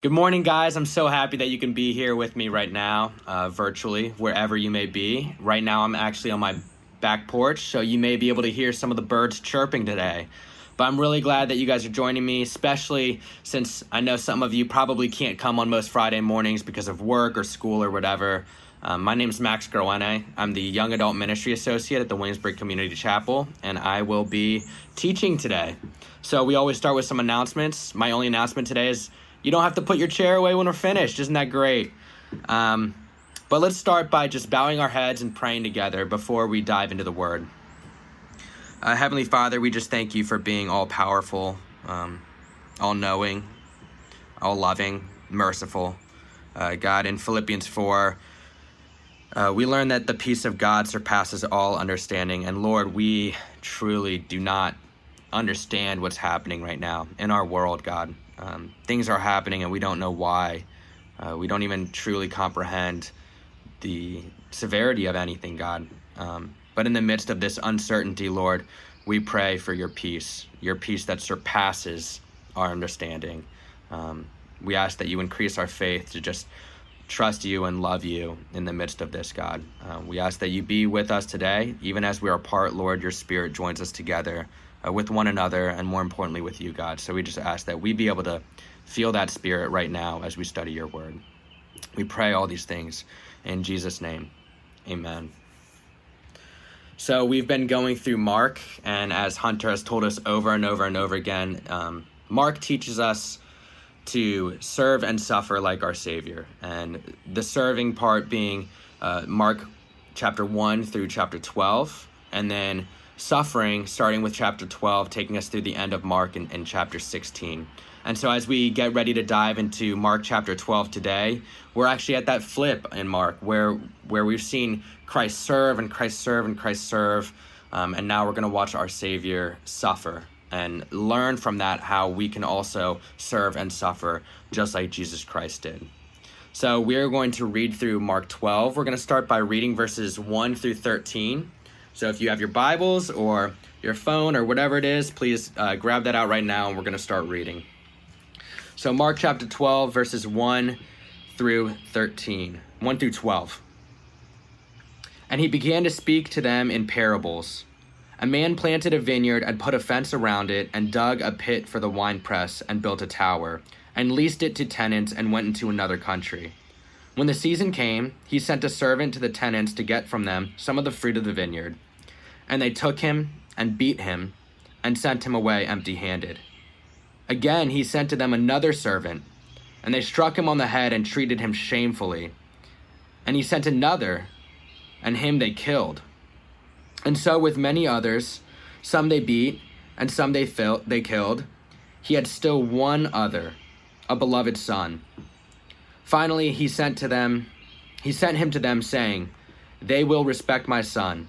Good morning, guys. I'm so happy that you can be here with me right now, uh, virtually, wherever you may be. Right now, I'm actually on my back porch, so you may be able to hear some of the birds chirping today. But I'm really glad that you guys are joining me, especially since I know some of you probably can't come on most Friday mornings because of work or school or whatever. Um, my name is Max Groene. I'm the Young Adult Ministry Associate at the Williamsburg Community Chapel, and I will be teaching today. So we always start with some announcements. My only announcement today is you don't have to put your chair away when we're finished. Isn't that great? Um, but let's start by just bowing our heads and praying together before we dive into the Word. Uh, Heavenly Father, we just thank you for being all powerful, um, all knowing, all loving, merciful. Uh, God, in Philippians 4, uh, we learn that the peace of God surpasses all understanding. And Lord, we truly do not understand what's happening right now in our world, God. Um, things are happening and we don't know why. Uh, we don't even truly comprehend the severity of anything, God. Um, but in the midst of this uncertainty, Lord, we pray for your peace, your peace that surpasses our understanding. Um, we ask that you increase our faith to just trust you and love you in the midst of this, God. Uh, we ask that you be with us today, even as we are apart, Lord, your spirit joins us together uh, with one another and more importantly with you, God. So we just ask that we be able to feel that spirit right now as we study your word. We pray all these things in Jesus' name. Amen. So we've been going through Mark, and as Hunter has told us over and over and over again, um, Mark teaches us to serve and suffer like our Savior. And the serving part being uh, Mark chapter 1 through chapter 12, and then suffering, starting with chapter 12, taking us through the end of Mark and, in chapter 16. And so, as we get ready to dive into Mark chapter 12 today, we're actually at that flip in Mark where, where we've seen Christ serve and Christ serve and Christ serve. Um, and now we're going to watch our Savior suffer and learn from that how we can also serve and suffer just like Jesus Christ did. So, we're going to read through Mark 12. We're going to start by reading verses 1 through 13. So if you have your Bibles or your phone or whatever it is, please uh, grab that out right now and we're going to start reading. So, Mark chapter 12, verses 1 through 13, 1 through 12. And he began to speak to them in parables. A man planted a vineyard and put a fence around it, and dug a pit for the winepress, and built a tower, and leased it to tenants, and went into another country. When the season came, he sent a servant to the tenants to get from them some of the fruit of the vineyard. And they took him and beat him and sent him away empty handed. Again, he sent to them another servant, and they struck him on the head and treated him shamefully. And he sent another, and him they killed. And so with many others, some they beat, and some they, fil- they killed. He had still one other, a beloved son. Finally, he sent to them, he sent him to them, saying, They will respect my son.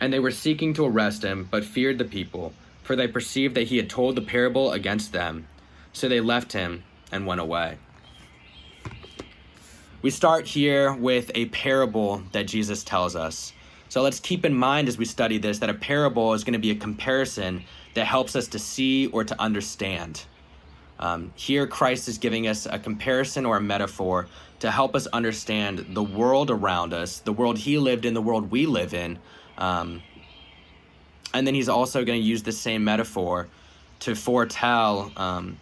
and they were seeking to arrest him, but feared the people, for they perceived that he had told the parable against them. So they left him and went away. We start here with a parable that Jesus tells us. So let's keep in mind as we study this that a parable is going to be a comparison that helps us to see or to understand. Um, here, Christ is giving us a comparison or a metaphor to help us understand the world around us, the world he lived in, the world we live in, um, and then he's also going to use the same metaphor to foretell um,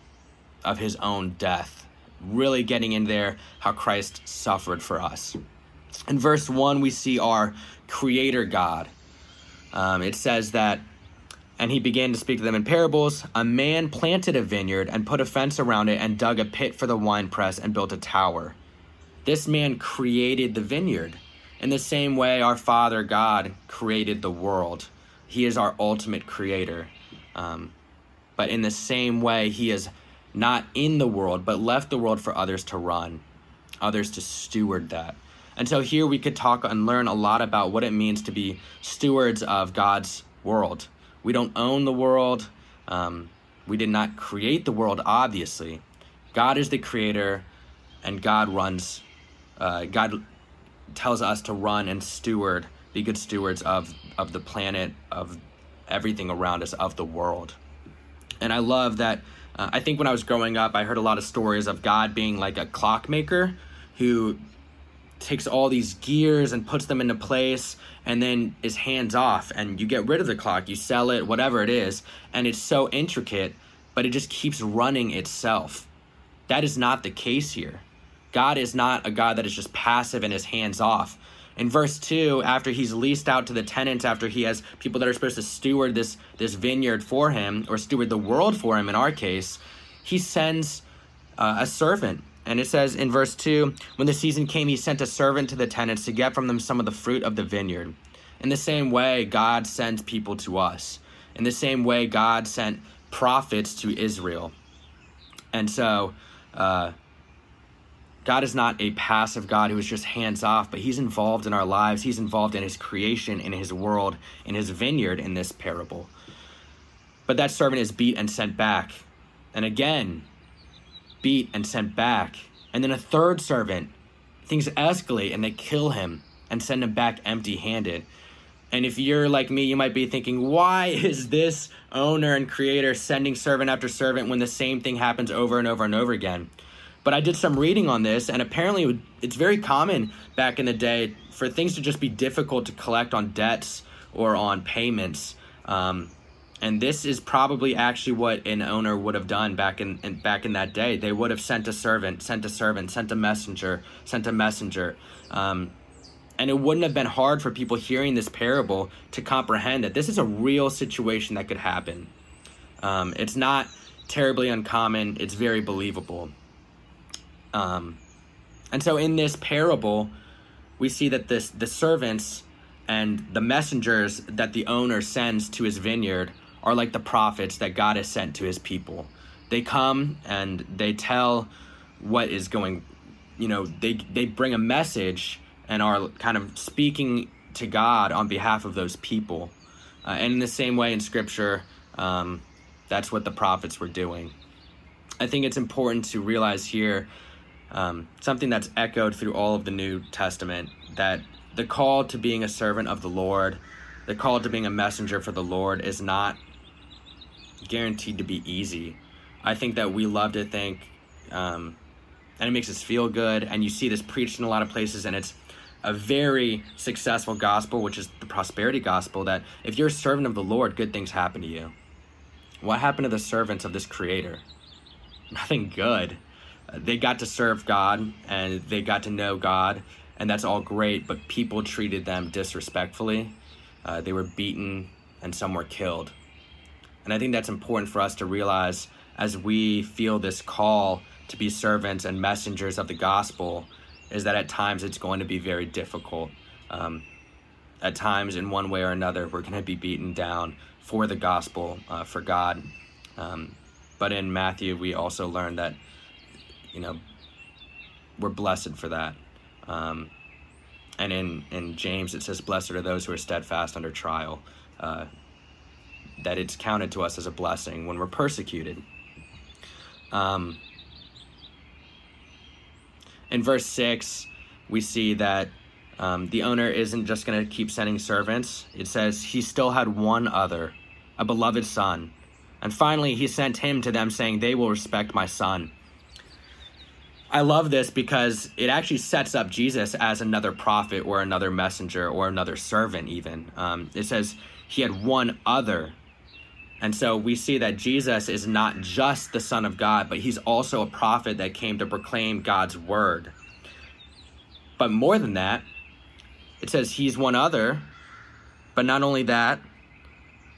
of his own death, really getting in there how Christ suffered for us. In verse 1, we see our Creator God. Um, it says that, and he began to speak to them in parables. A man planted a vineyard and put a fence around it and dug a pit for the winepress and built a tower. This man created the vineyard. In the same way, our Father God created the world. He is our ultimate creator. Um, but in the same way, He is not in the world, but left the world for others to run, others to steward that. And so here we could talk and learn a lot about what it means to be stewards of God's world. We don't own the world. Um, we did not create the world, obviously. God is the creator, and God runs, uh, God tells us to run and steward, be good stewards of, of the planet, of everything around us, of the world. And I love that. Uh, I think when I was growing up, I heard a lot of stories of God being like a clockmaker who takes all these gears and puts them into place and then is hands off and you get rid of the clock you sell it whatever it is and it's so intricate but it just keeps running itself that is not the case here god is not a god that is just passive and is hands off in verse 2 after he's leased out to the tenants after he has people that are supposed to steward this this vineyard for him or steward the world for him in our case he sends uh, a servant and it says in verse 2 When the season came, he sent a servant to the tenants to get from them some of the fruit of the vineyard. In the same way, God sends people to us. In the same way, God sent prophets to Israel. And so, uh, God is not a passive God who is just hands off, but He's involved in our lives. He's involved in His creation, in His world, in His vineyard in this parable. But that servant is beat and sent back. And again, beat and sent back. And then a third servant, things escalate and they kill him and send him back empty handed. And if you're like me, you might be thinking, why is this owner and creator sending servant after servant when the same thing happens over and over and over again? But I did some reading on this, and apparently it's very common back in the day for things to just be difficult to collect on debts or on payments. Um, and this is probably actually what an owner would have done back in, in, back in that day. They would have sent a servant, sent a servant, sent a messenger, sent a messenger. Um, and it wouldn't have been hard for people hearing this parable to comprehend that this is a real situation that could happen. Um, it's not terribly uncommon, it's very believable. Um, and so in this parable, we see that this the servants and the messengers that the owner sends to his vineyard are like the prophets that God has sent to his people. They come and they tell what is going, you know, they, they bring a message and are kind of speaking to God on behalf of those people. Uh, and in the same way in Scripture, um, that's what the prophets were doing. I think it's important to realize here um, something that's echoed through all of the New Testament that the call to being a servant of the Lord, the call to being a messenger for the Lord, is not guaranteed to be easy. I think that we love to think, um, and it makes us feel good. And you see this preached in a lot of places, and it's a very successful gospel, which is the prosperity gospel. That if you're a servant of the Lord, good things happen to you. What happened to the servants of this Creator? Nothing good. They got to serve God and they got to know God, and that's all great. But people treated them disrespectfully. Uh, they were beaten, and some were killed. And I think that's important for us to realize as we feel this call to be servants and messengers of the gospel is that at times it's going to be very difficult. Um, at times, in one way or another, we're going to be beaten down for the gospel, uh, for God. Um, but in Matthew, we also learn that, you know, we're blessed for that. Um, and in, in James, it says, Blessed are those who are steadfast under trial. Uh, that it's counted to us as a blessing when we're persecuted. Um, in verse 6, we see that um, the owner isn't just going to keep sending servants. It says he still had one other, a beloved son. And finally, he sent him to them, saying, They will respect my son. I love this because it actually sets up Jesus as another prophet or another messenger or another servant, even. Um, it says he had one other and so we see that Jesus is not just the Son of God, but he's also a prophet that came to proclaim God's word. But more than that, it says he's one other, but not only that,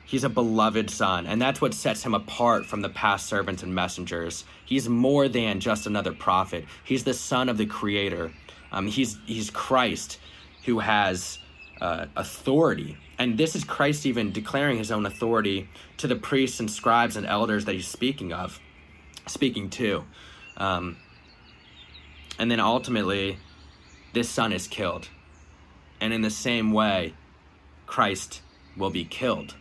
he's a beloved son. And that's what sets him apart from the past servants and messengers. He's more than just another prophet, he's the son of the Creator. Um, he's, he's Christ who has uh, authority. And this is Christ even declaring his own authority to the priests and scribes and elders that he's speaking of. speaking to. Um, and then ultimately, this son is killed. And in the same way, Christ will be killed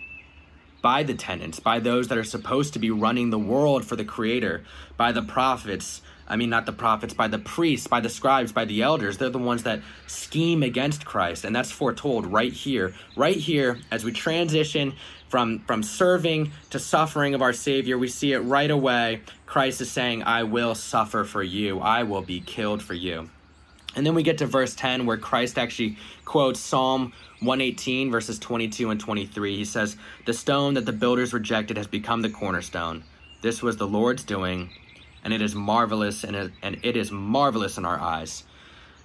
by the tenants, by those that are supposed to be running the world for the Creator, by the prophets. I mean, not the prophets, by the priests, by the scribes, by the elders. They're the ones that scheme against Christ. And that's foretold right here, right here, as we transition from, from serving to suffering of our Savior. We see it right away. Christ is saying, I will suffer for you, I will be killed for you. And then we get to verse 10 where Christ actually quotes Psalm 118, verses 22 and 23. He says, The stone that the builders rejected has become the cornerstone. This was the Lord's doing, and it is marvelous, and it, and it is marvelous in our eyes.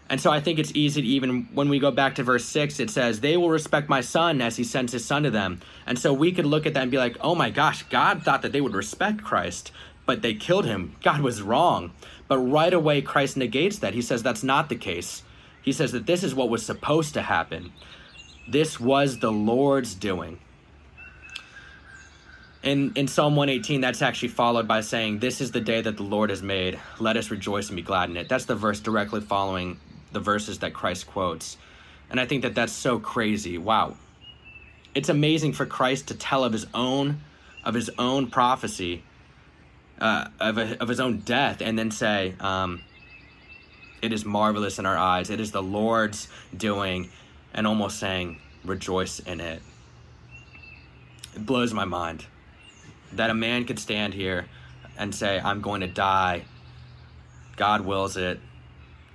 And so I think it's easy to even when we go back to verse 6, it says, They will respect my son as he sends his son to them. And so we could look at that and be like, Oh my gosh, God thought that they would respect Christ, but they killed him. God was wrong. But right away, Christ negates that. He says that's not the case. He says that this is what was supposed to happen. This was the Lord's doing. In, in Psalm 118, that's actually followed by saying, This is the day that the Lord has made. Let us rejoice and be glad in it. That's the verse directly following the verses that Christ quotes. And I think that that's so crazy. Wow. It's amazing for Christ to tell of his own of his own prophecy uh, of, a, of his own death and then say, um, It is marvelous in our eyes. It is the Lord's doing, and almost saying, Rejoice in it. It blows my mind that a man could stand here and say, I'm going to die. God wills it.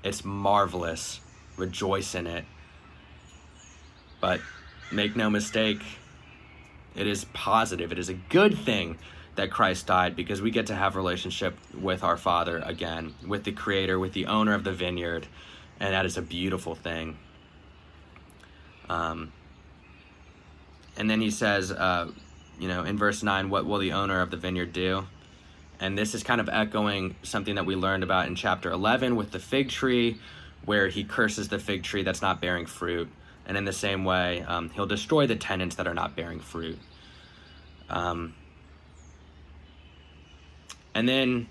It's marvelous. Rejoice in it. But make no mistake, it is positive. It is a good thing that Christ died because we get to have relationship with our Father again, with the Creator, with the owner of the vineyard, and that is a beautiful thing. Um, and then he says, uh, you know, in verse 9, what will the owner of the vineyard do? And this is kind of echoing something that we learned about in chapter 11 with the fig tree, where he curses the fig tree that's not bearing fruit. And in the same way, um, he'll destroy the tenants that are not bearing fruit. Um, and then,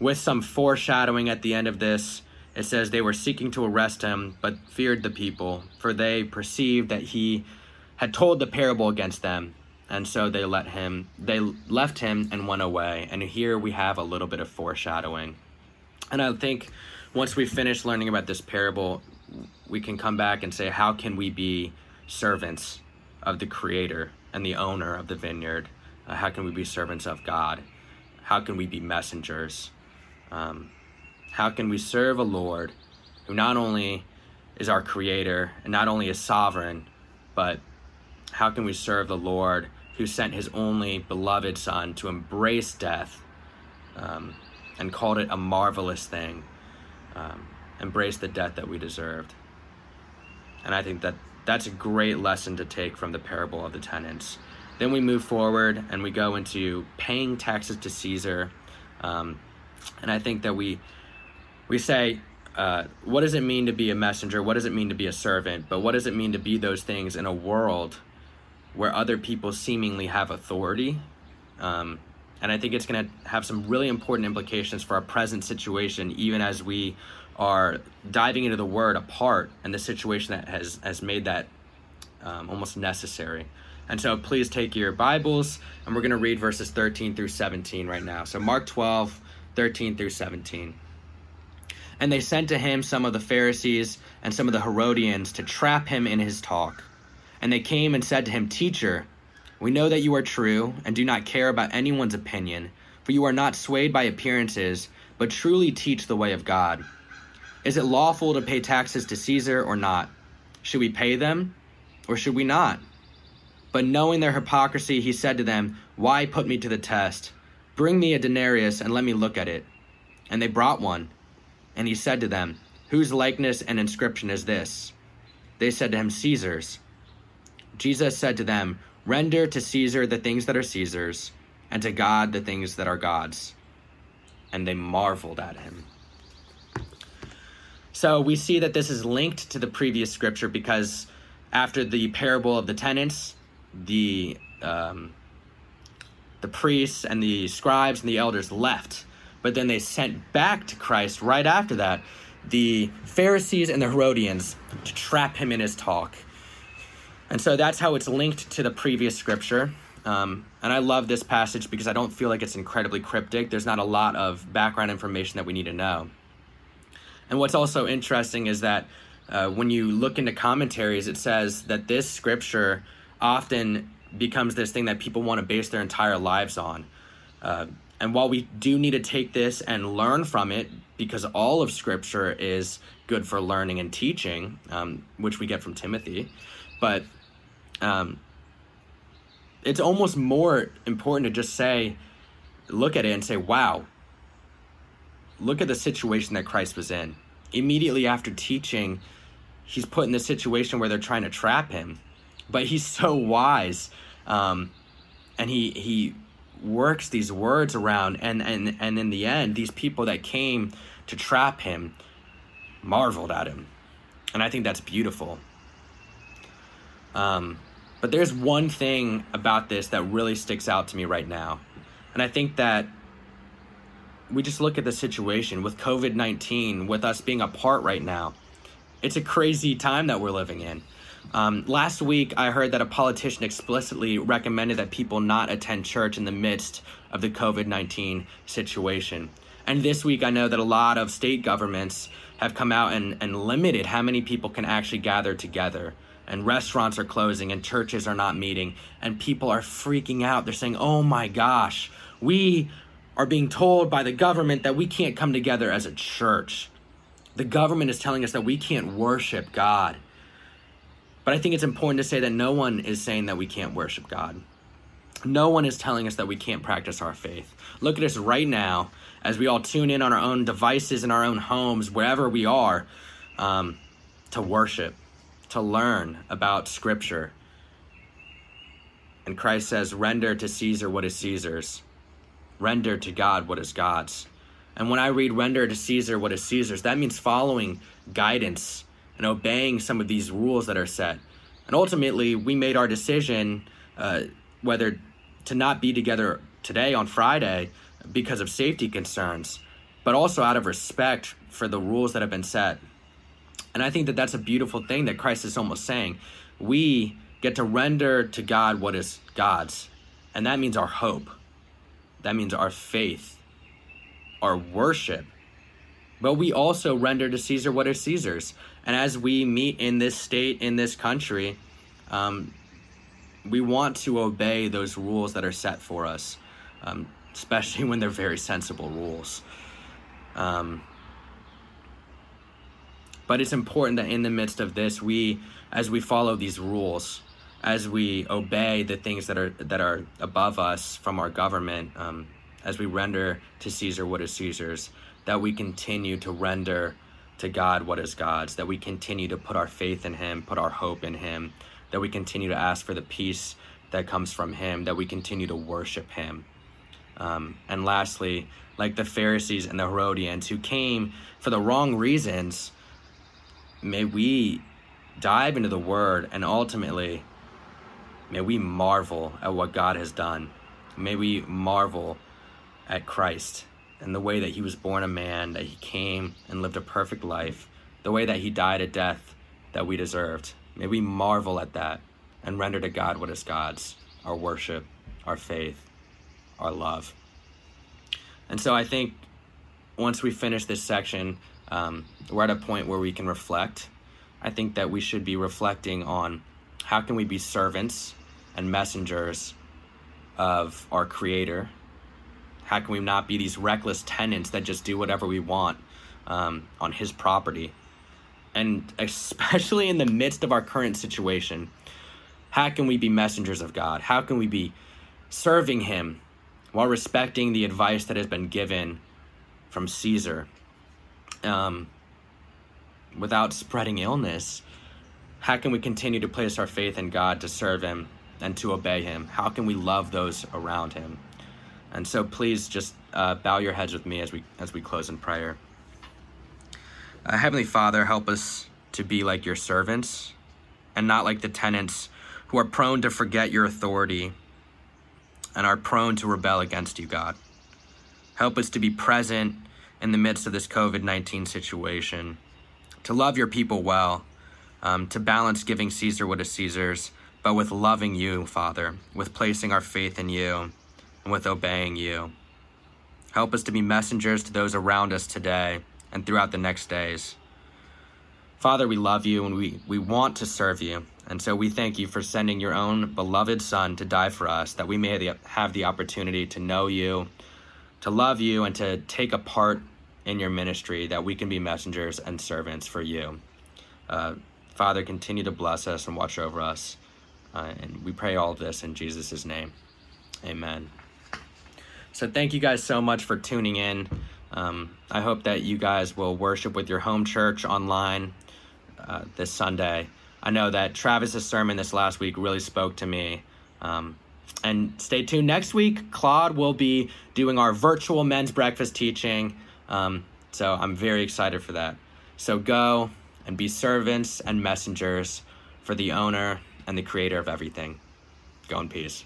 with some foreshadowing at the end of this, it says they were seeking to arrest him, but feared the people, for they perceived that he had told the parable against them. And so they let him, they left him and went away. And here we have a little bit of foreshadowing. And I think once we finish learning about this parable, we can come back and say, how can we be servants of the creator and the owner of the vineyard? Uh, how can we be servants of God? How can we be messengers? Um, how can we serve a Lord who not only is our creator and not only is sovereign, but how can we serve the Lord who sent his only beloved Son to embrace death um, and called it a marvelous thing, um, embrace the death that we deserved? And I think that that's a great lesson to take from the parable of the tenants. Then we move forward and we go into paying taxes to Caesar. Um, and I think that we we say, uh, what does it mean to be a messenger? What does it mean to be a servant? But what does it mean to be those things in a world where other people seemingly have authority? Um, and I think it's going to have some really important implications for our present situation, even as we are diving into the word apart and the situation that has has made that um, almost necessary. And so please take your Bibles and we're going to read verses 13 through 17 right now. So Mark 12, 13 through 17. And they sent to him some of the Pharisees and some of the Herodians to trap him in his talk. And they came and said to him, Teacher, we know that you are true and do not care about anyone's opinion, for you are not swayed by appearances, but truly teach the way of God. Is it lawful to pay taxes to Caesar or not? Should we pay them or should we not? But knowing their hypocrisy, he said to them, Why put me to the test? Bring me a denarius and let me look at it. And they brought one. And he said to them, Whose likeness and inscription is this? They said to him, Caesar's. Jesus said to them, Render to Caesar the things that are Caesar's, and to God the things that are God's. And they marveled at him. So we see that this is linked to the previous scripture because after the parable of the tenants, the um, the priests and the scribes and the elders left but then they sent back to Christ right after that the Pharisees and the Herodians to trap him in his talk. And so that's how it's linked to the previous scripture. Um, and I love this passage because I don't feel like it's incredibly cryptic. There's not a lot of background information that we need to know. And what's also interesting is that uh, when you look into commentaries, it says that this scripture often becomes this thing that people want to base their entire lives on. Uh, and while we do need to take this and learn from it, because all of Scripture is good for learning and teaching, um, which we get from Timothy, but um, it's almost more important to just say, look at it and say, wow, look at the situation that Christ was in. Immediately after teaching, he's put in the situation where they're trying to trap him, but he's so wise. Um, and he, he works these words around and and and in the end these people that came to trap him marveled at him and i think that's beautiful um, but there's one thing about this that really sticks out to me right now and i think that we just look at the situation with covid-19 with us being apart right now it's a crazy time that we're living in um, last week, I heard that a politician explicitly recommended that people not attend church in the midst of the COVID 19 situation. And this week, I know that a lot of state governments have come out and, and limited how many people can actually gather together. And restaurants are closing and churches are not meeting. And people are freaking out. They're saying, oh my gosh, we are being told by the government that we can't come together as a church. The government is telling us that we can't worship God. But I think it's important to say that no one is saying that we can't worship God. No one is telling us that we can't practice our faith. Look at us right now as we all tune in on our own devices in our own homes, wherever we are, um, to worship, to learn about Scripture. And Christ says, Render to Caesar what is Caesar's, render to God what is God's. And when I read render to Caesar what is Caesar's, that means following guidance and obeying some of these rules that are set. And ultimately, we made our decision uh, whether to not be together today on Friday because of safety concerns, but also out of respect for the rules that have been set. And I think that that's a beautiful thing that Christ is almost saying. We get to render to God what is God's, and that means our hope, that means our faith, our worship. But we also render to Caesar what is Caesar's. And as we meet in this state, in this country, um, we want to obey those rules that are set for us, um, especially when they're very sensible rules. Um, but it's important that in the midst of this, we, as we follow these rules, as we obey the things that are that are above us from our government, um, as we render to Caesar what is Caesar's, that we continue to render to God what is God's, that we continue to put our faith in Him, put our hope in Him, that we continue to ask for the peace that comes from Him, that we continue to worship Him. Um, and lastly, like the Pharisees and the Herodians who came for the wrong reasons, may we dive into the Word and ultimately may we marvel at what God has done. May we marvel at Christ and the way that he was born a man, that he came and lived a perfect life, the way that he died a death that we deserved. May we marvel at that and render to God what is God's our worship, our faith, our love. And so I think once we finish this section, um, we're at a point where we can reflect. I think that we should be reflecting on how can we be servants and messengers of our Creator, how can we not be these reckless tenants that just do whatever we want um, on his property? And especially in the midst of our current situation, how can we be messengers of God? How can we be serving him while respecting the advice that has been given from Caesar um, without spreading illness? How can we continue to place our faith in God to serve him and to obey him? How can we love those around him? And so please just uh, bow your heads with me as we as we close in prayer. Uh, Heavenly Father, help us to be like your servants and not like the tenants who are prone to forget your authority and are prone to rebel against you, God. Help us to be present in the midst of this COVID 19 situation, to love your people well, um, to balance giving Caesar what is Caesar's, but with loving you, Father, with placing our faith in you, and with obeying you. Help us to be messengers to those around us today and throughout the next days. Father, we love you and we, we want to serve you. And so we thank you for sending your own beloved Son to die for us, that we may have the opportunity to know you, to love you, and to take a part in your ministry, that we can be messengers and servants for you. Uh, Father, continue to bless us and watch over us. Uh, and we pray all this in Jesus' name. Amen. So thank you guys so much for tuning in. Um, I hope that you guys will worship with your home church online uh, this Sunday. I know that Travis's sermon this last week really spoke to me. Um, and stay tuned next week. Claude will be doing our virtual men's breakfast teaching. Um, so I'm very excited for that. So go and be servants and messengers for the owner and the creator of everything. Go in peace.